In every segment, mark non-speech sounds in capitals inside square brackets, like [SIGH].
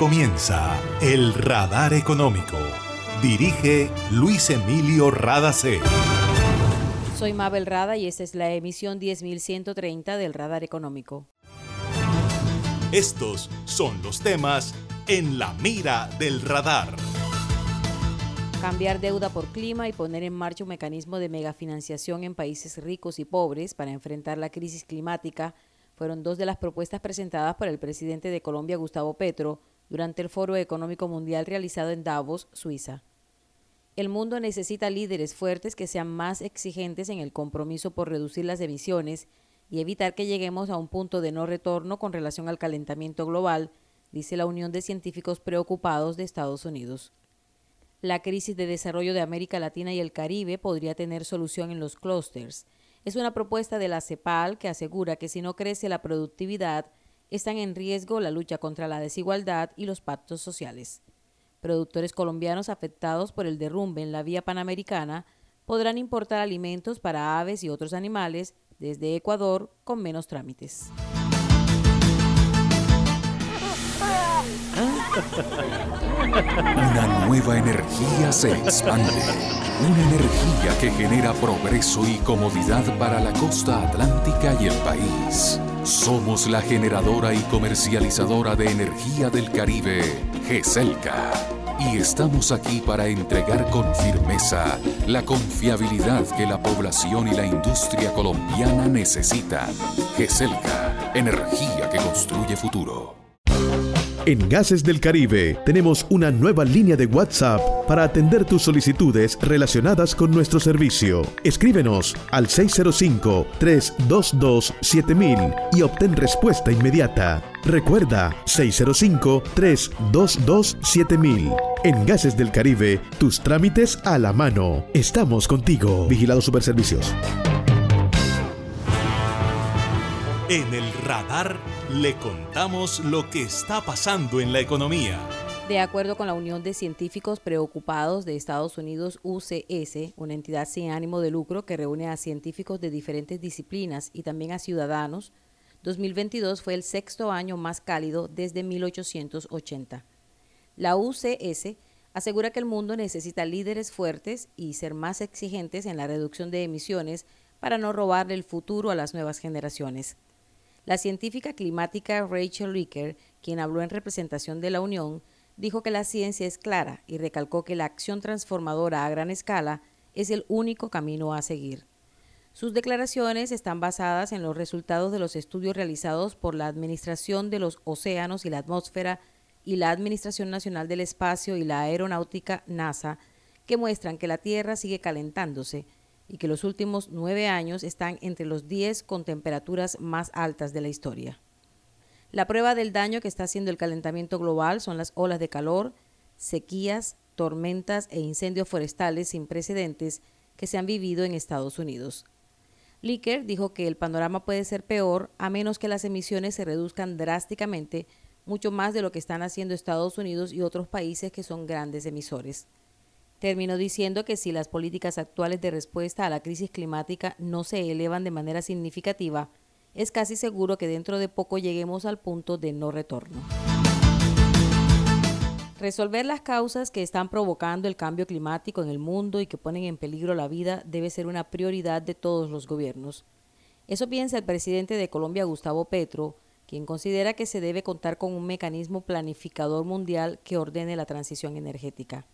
comienza El Radar Económico. Dirige Luis Emilio Radacé. Soy Mabel Rada y esta es la emisión 10130 del Radar Económico. Estos son los temas en la mira del radar. Cambiar deuda por clima y poner en marcha un mecanismo de megafinanciación en países ricos y pobres para enfrentar la crisis climática fueron dos de las propuestas presentadas por el presidente de Colombia, Gustavo Petro, durante el Foro Económico Mundial realizado en Davos, Suiza. El mundo necesita líderes fuertes que sean más exigentes en el compromiso por reducir las emisiones y evitar que lleguemos a un punto de no retorno con relación al calentamiento global, dice la Unión de Científicos Preocupados de Estados Unidos. La crisis de desarrollo de América Latina y el Caribe podría tener solución en los clústeres. Es una propuesta de la CEPAL que asegura que si no crece la productividad, están en riesgo la lucha contra la desigualdad y los pactos sociales. Productores colombianos afectados por el derrumbe en la vía panamericana podrán importar alimentos para aves y otros animales desde Ecuador con menos trámites. [LAUGHS] Una nueva energía se expande. Una energía que genera progreso y comodidad para la costa atlántica y el país. Somos la generadora y comercializadora de energía del Caribe, GESELCA. Y estamos aquí para entregar con firmeza la confiabilidad que la población y la industria colombiana necesitan. GESELCA, energía que construye futuro. En Gases del Caribe tenemos una nueva línea de WhatsApp para atender tus solicitudes relacionadas con nuestro servicio. Escríbenos al 605-322-7000 y obtén respuesta inmediata. Recuerda 605-322-7000. En Gases del Caribe, tus trámites a la mano. Estamos contigo. Vigilado Superservicios. En el radar le contamos lo que está pasando en la economía. De acuerdo con la Unión de Científicos Preocupados de Estados Unidos, UCS, una entidad sin ánimo de lucro que reúne a científicos de diferentes disciplinas y también a ciudadanos, 2022 fue el sexto año más cálido desde 1880. La UCS asegura que el mundo necesita líderes fuertes y ser más exigentes en la reducción de emisiones para no robarle el futuro a las nuevas generaciones. La científica climática Rachel Ricker, quien habló en representación de la Unión, dijo que la ciencia es clara y recalcó que la acción transformadora a gran escala es el único camino a seguir. Sus declaraciones están basadas en los resultados de los estudios realizados por la Administración de los Océanos y la Atmósfera y la Administración Nacional del Espacio y la Aeronáutica NASA, que muestran que la Tierra sigue calentándose y que los últimos nueve años están entre los diez con temperaturas más altas de la historia. La prueba del daño que está haciendo el calentamiento global son las olas de calor, sequías, tormentas e incendios forestales sin precedentes que se han vivido en Estados Unidos. Licker dijo que el panorama puede ser peor a menos que las emisiones se reduzcan drásticamente, mucho más de lo que están haciendo Estados Unidos y otros países que son grandes emisores. Terminó diciendo que si las políticas actuales de respuesta a la crisis climática no se elevan de manera significativa, es casi seguro que dentro de poco lleguemos al punto de no retorno. Resolver las causas que están provocando el cambio climático en el mundo y que ponen en peligro la vida debe ser una prioridad de todos los gobiernos. Eso piensa el presidente de Colombia, Gustavo Petro, quien considera que se debe contar con un mecanismo planificador mundial que ordene la transición energética.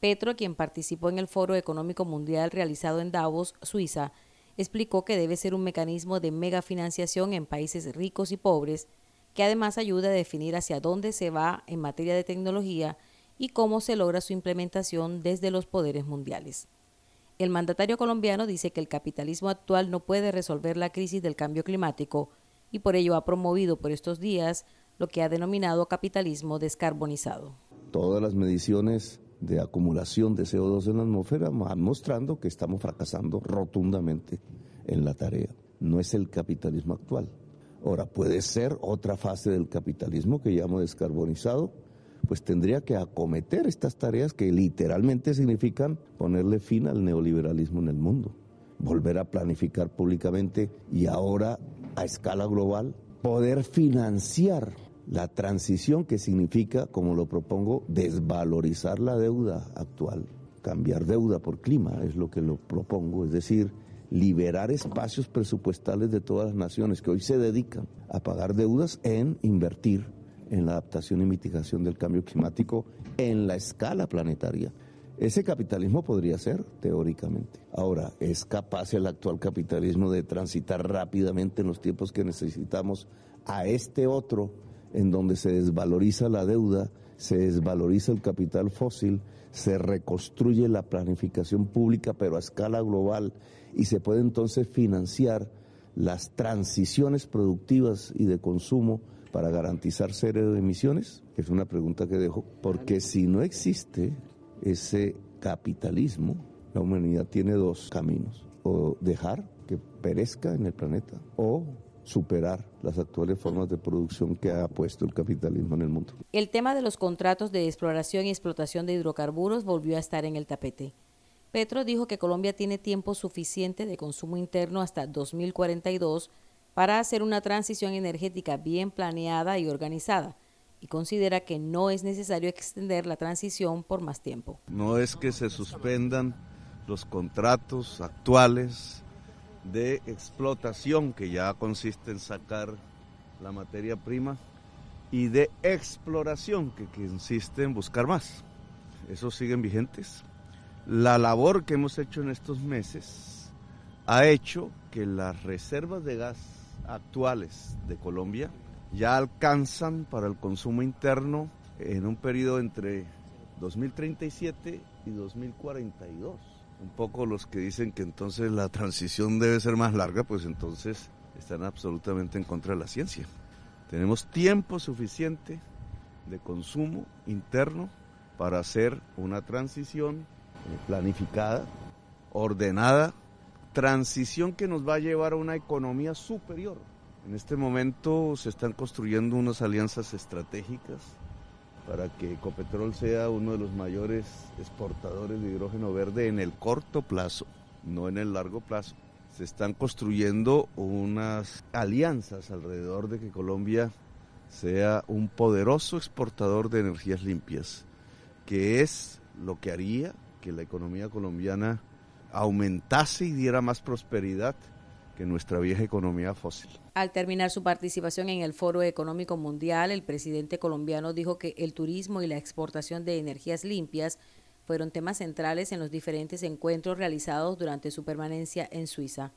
Petro, quien participó en el Foro Económico Mundial realizado en Davos, Suiza, explicó que debe ser un mecanismo de megafinanciación en países ricos y pobres, que además ayuda a definir hacia dónde se va en materia de tecnología y cómo se logra su implementación desde los poderes mundiales. El mandatario colombiano dice que el capitalismo actual no puede resolver la crisis del cambio climático y por ello ha promovido por estos días lo que ha denominado capitalismo descarbonizado. Todas las mediciones de acumulación de CO2 en la atmósfera mostrando que estamos fracasando rotundamente en la tarea. No es el capitalismo actual. Ahora, puede ser otra fase del capitalismo que llamo descarbonizado, pues tendría que acometer estas tareas que literalmente significan ponerle fin al neoliberalismo en el mundo, volver a planificar públicamente y ahora a escala global, poder financiar la transición que significa, como lo propongo, desvalorizar la deuda actual, cambiar deuda por clima, es lo que lo propongo, es decir, liberar espacios presupuestales de todas las naciones que hoy se dedican a pagar deudas en invertir en la adaptación y mitigación del cambio climático en la escala planetaria. Ese capitalismo podría ser, teóricamente. Ahora, ¿es capaz el actual capitalismo de transitar rápidamente en los tiempos que necesitamos a este otro, en donde se desvaloriza la deuda, se desvaloriza el capital fósil, se reconstruye la planificación pública, pero a escala global, y se puede entonces financiar las transiciones productivas y de consumo para garantizar cero emisiones? Es una pregunta que dejo, porque si no existe ese capitalismo, la humanidad tiene dos caminos, o dejar que perezca en el planeta, o superar las actuales formas de producción que ha puesto el capitalismo en el mundo. El tema de los contratos de exploración y explotación de hidrocarburos volvió a estar en el tapete. Petro dijo que Colombia tiene tiempo suficiente de consumo interno hasta 2042 para hacer una transición energética bien planeada y organizada y considera que no es necesario extender la transición por más tiempo. No es que se suspendan los contratos actuales de explotación, que ya consiste en sacar la materia prima, y de exploración, que consiste en buscar más. Esos siguen vigentes. La labor que hemos hecho en estos meses ha hecho que las reservas de gas actuales de Colombia ya alcanzan para el consumo interno en un periodo entre 2037 y 2042. Un poco los que dicen que entonces la transición debe ser más larga, pues entonces están absolutamente en contra de la ciencia. Tenemos tiempo suficiente de consumo interno para hacer una transición planificada, ordenada, transición que nos va a llevar a una economía superior en este momento se están construyendo unas alianzas estratégicas para que Ecopetrol sea uno de los mayores exportadores de hidrógeno verde en el corto plazo, no en el largo plazo. Se están construyendo unas alianzas alrededor de que Colombia sea un poderoso exportador de energías limpias, que es lo que haría que la economía colombiana aumentase y diera más prosperidad que nuestra vieja economía fósil. Al terminar su participación en el Foro Económico Mundial, el presidente colombiano dijo que el turismo y la exportación de energías limpias fueron temas centrales en los diferentes encuentros realizados durante su permanencia en Suiza.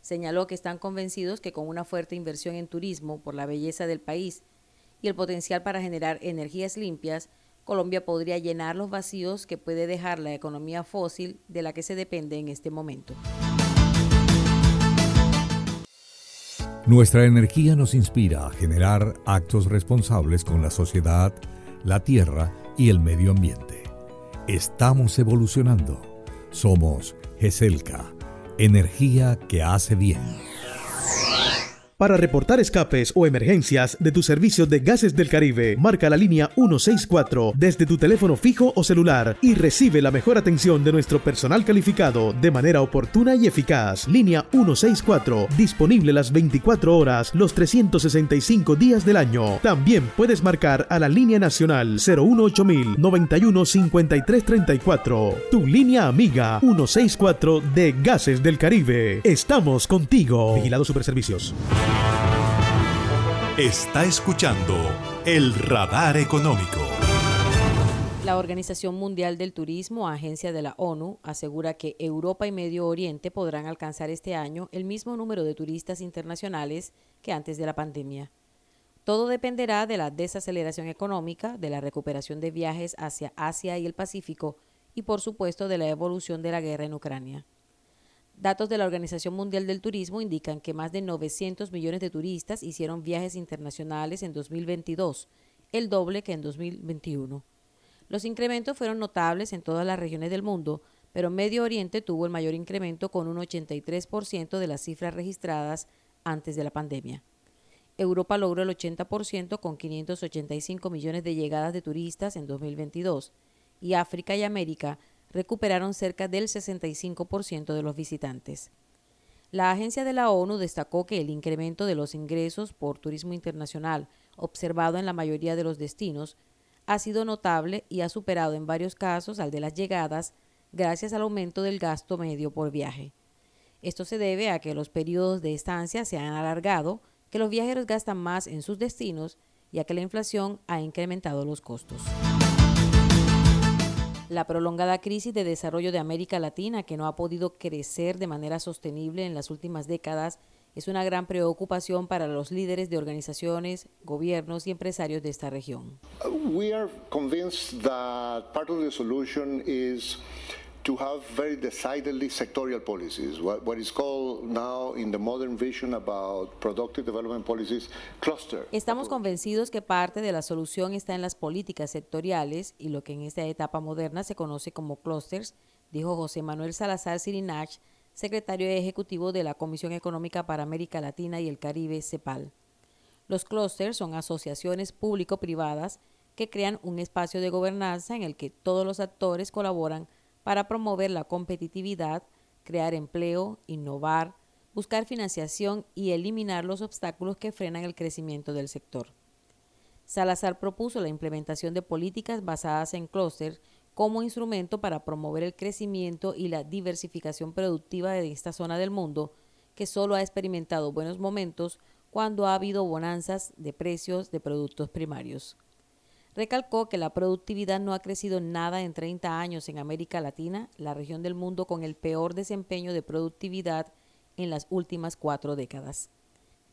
Señaló que están convencidos que con una fuerte inversión en turismo por la belleza del país y el potencial para generar energías limpias, Colombia podría llenar los vacíos que puede dejar la economía fósil de la que se depende en este momento. Nuestra energía nos inspira a generar actos responsables con la sociedad, la tierra y el medio ambiente. Estamos evolucionando. Somos GESELCA, energía que hace bien. Para reportar escapes o emergencias de tu servicio de gases del Caribe, marca la línea 164 desde tu teléfono fijo o celular y recibe la mejor atención de nuestro personal calificado de manera oportuna y eficaz. Línea 164, disponible las 24 horas, los 365 días del año. También puedes marcar a la línea nacional 018000 91 Tu línea amiga 164 de Gases del Caribe. Estamos contigo. Vigilado Superservicios. Está escuchando el radar económico. La Organización Mundial del Turismo, agencia de la ONU, asegura que Europa y Medio Oriente podrán alcanzar este año el mismo número de turistas internacionales que antes de la pandemia. Todo dependerá de la desaceleración económica, de la recuperación de viajes hacia Asia y el Pacífico y por supuesto de la evolución de la guerra en Ucrania. Datos de la Organización Mundial del Turismo indican que más de 900 millones de turistas hicieron viajes internacionales en 2022, el doble que en 2021. Los incrementos fueron notables en todas las regiones del mundo, pero Medio Oriente tuvo el mayor incremento con un 83% de las cifras registradas antes de la pandemia. Europa logró el 80% con 585 millones de llegadas de turistas en 2022 y África y América recuperaron cerca del 65% de los visitantes. La agencia de la ONU destacó que el incremento de los ingresos por turismo internacional observado en la mayoría de los destinos ha sido notable y ha superado en varios casos al de las llegadas gracias al aumento del gasto medio por viaje. Esto se debe a que los periodos de estancia se han alargado, que los viajeros gastan más en sus destinos y a que la inflación ha incrementado los costos. La prolongada crisis de desarrollo de América Latina, que no ha podido crecer de manera sostenible en las últimas décadas, es una gran preocupación para los líderes de organizaciones, gobiernos y empresarios de esta región. To have very decidedly sectorial policies, what, what is called now in the modern vision about productive development policies, cluster. Estamos convencidos que parte de la solución está en las políticas sectoriales y lo que en esta etapa moderna se conoce como clusters, dijo José Manuel Salazar Sirinach, secretario ejecutivo de la Comisión Económica para América Latina y el Caribe, CEPAL. Los clusters son asociaciones público-privadas que crean un espacio de gobernanza en el que todos los actores colaboran para promover la competitividad, crear empleo, innovar, buscar financiación y eliminar los obstáculos que frenan el crecimiento del sector. Salazar propuso la implementación de políticas basadas en clústeres como instrumento para promover el crecimiento y la diversificación productiva de esta zona del mundo, que solo ha experimentado buenos momentos cuando ha habido bonanzas de precios de productos primarios. Recalcó que la productividad no ha crecido nada en 30 años en América Latina, la región del mundo con el peor desempeño de productividad en las últimas cuatro décadas.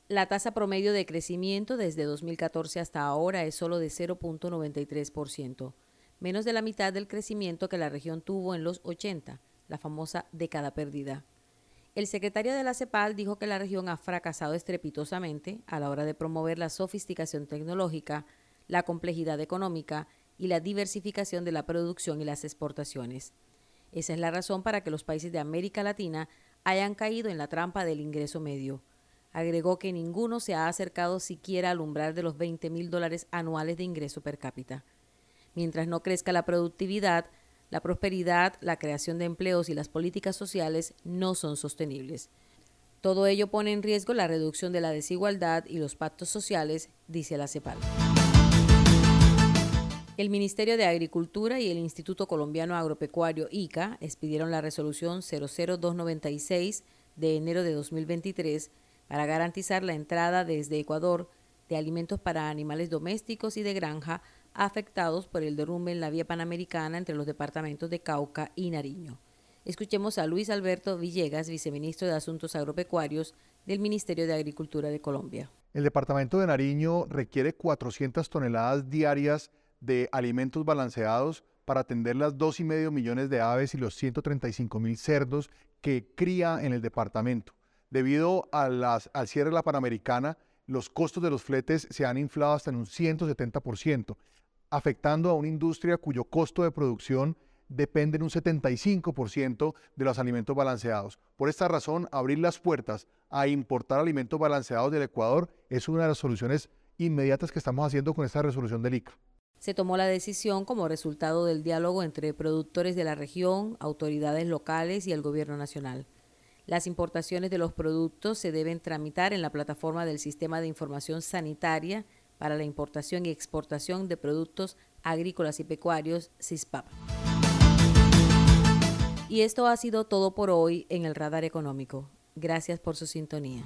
La tasa promedio de crecimiento desde 2014 hasta ahora es solo de 0.93%, menos de la mitad del crecimiento que la región tuvo en los 80, la famosa década perdida. El secretario de la CEPAL dijo que la región ha fracasado estrepitosamente a la hora de promover la sofisticación tecnológica, la complejidad económica y la diversificación de la producción y las exportaciones. Esa es la razón para que los países de América Latina hayan caído en la trampa del ingreso medio. Agregó que ninguno se ha acercado siquiera al umbral de los 20 mil dólares anuales de ingreso per cápita. Mientras no crezca la productividad, la prosperidad, la creación de empleos y las políticas sociales no son sostenibles. Todo ello pone en riesgo la reducción de la desigualdad y los pactos sociales, dice la CEPAL. El Ministerio de Agricultura y el Instituto Colombiano Agropecuario ICA expidieron la resolución 00296 de enero de 2023 para garantizar la entrada desde Ecuador de alimentos para animales domésticos y de granja afectados por el derrumbe en la vía panamericana entre los departamentos de Cauca y Nariño. Escuchemos a Luis Alberto Villegas, viceministro de Asuntos Agropecuarios del Ministerio de Agricultura de Colombia. El departamento de Nariño requiere 400 toneladas diarias de alimentos balanceados para atender las 2,5 millones de aves y los 135 mil cerdos que cría en el departamento. Debido a las, al cierre de la Panamericana, los costos de los fletes se han inflado hasta en un 170%, afectando a una industria cuyo costo de producción depende en un 75% de los alimentos balanceados. Por esta razón, abrir las puertas a importar alimentos balanceados del Ecuador es una de las soluciones inmediatas que estamos haciendo con esta resolución del ICA. Se tomó la decisión como resultado del diálogo entre productores de la región, autoridades locales y el gobierno nacional. Las importaciones de los productos se deben tramitar en la plataforma del Sistema de Información Sanitaria para la Importación y Exportación de Productos Agrícolas y Pecuarios, CISPAP. Y esto ha sido todo por hoy en el Radar Económico. Gracias por su sintonía.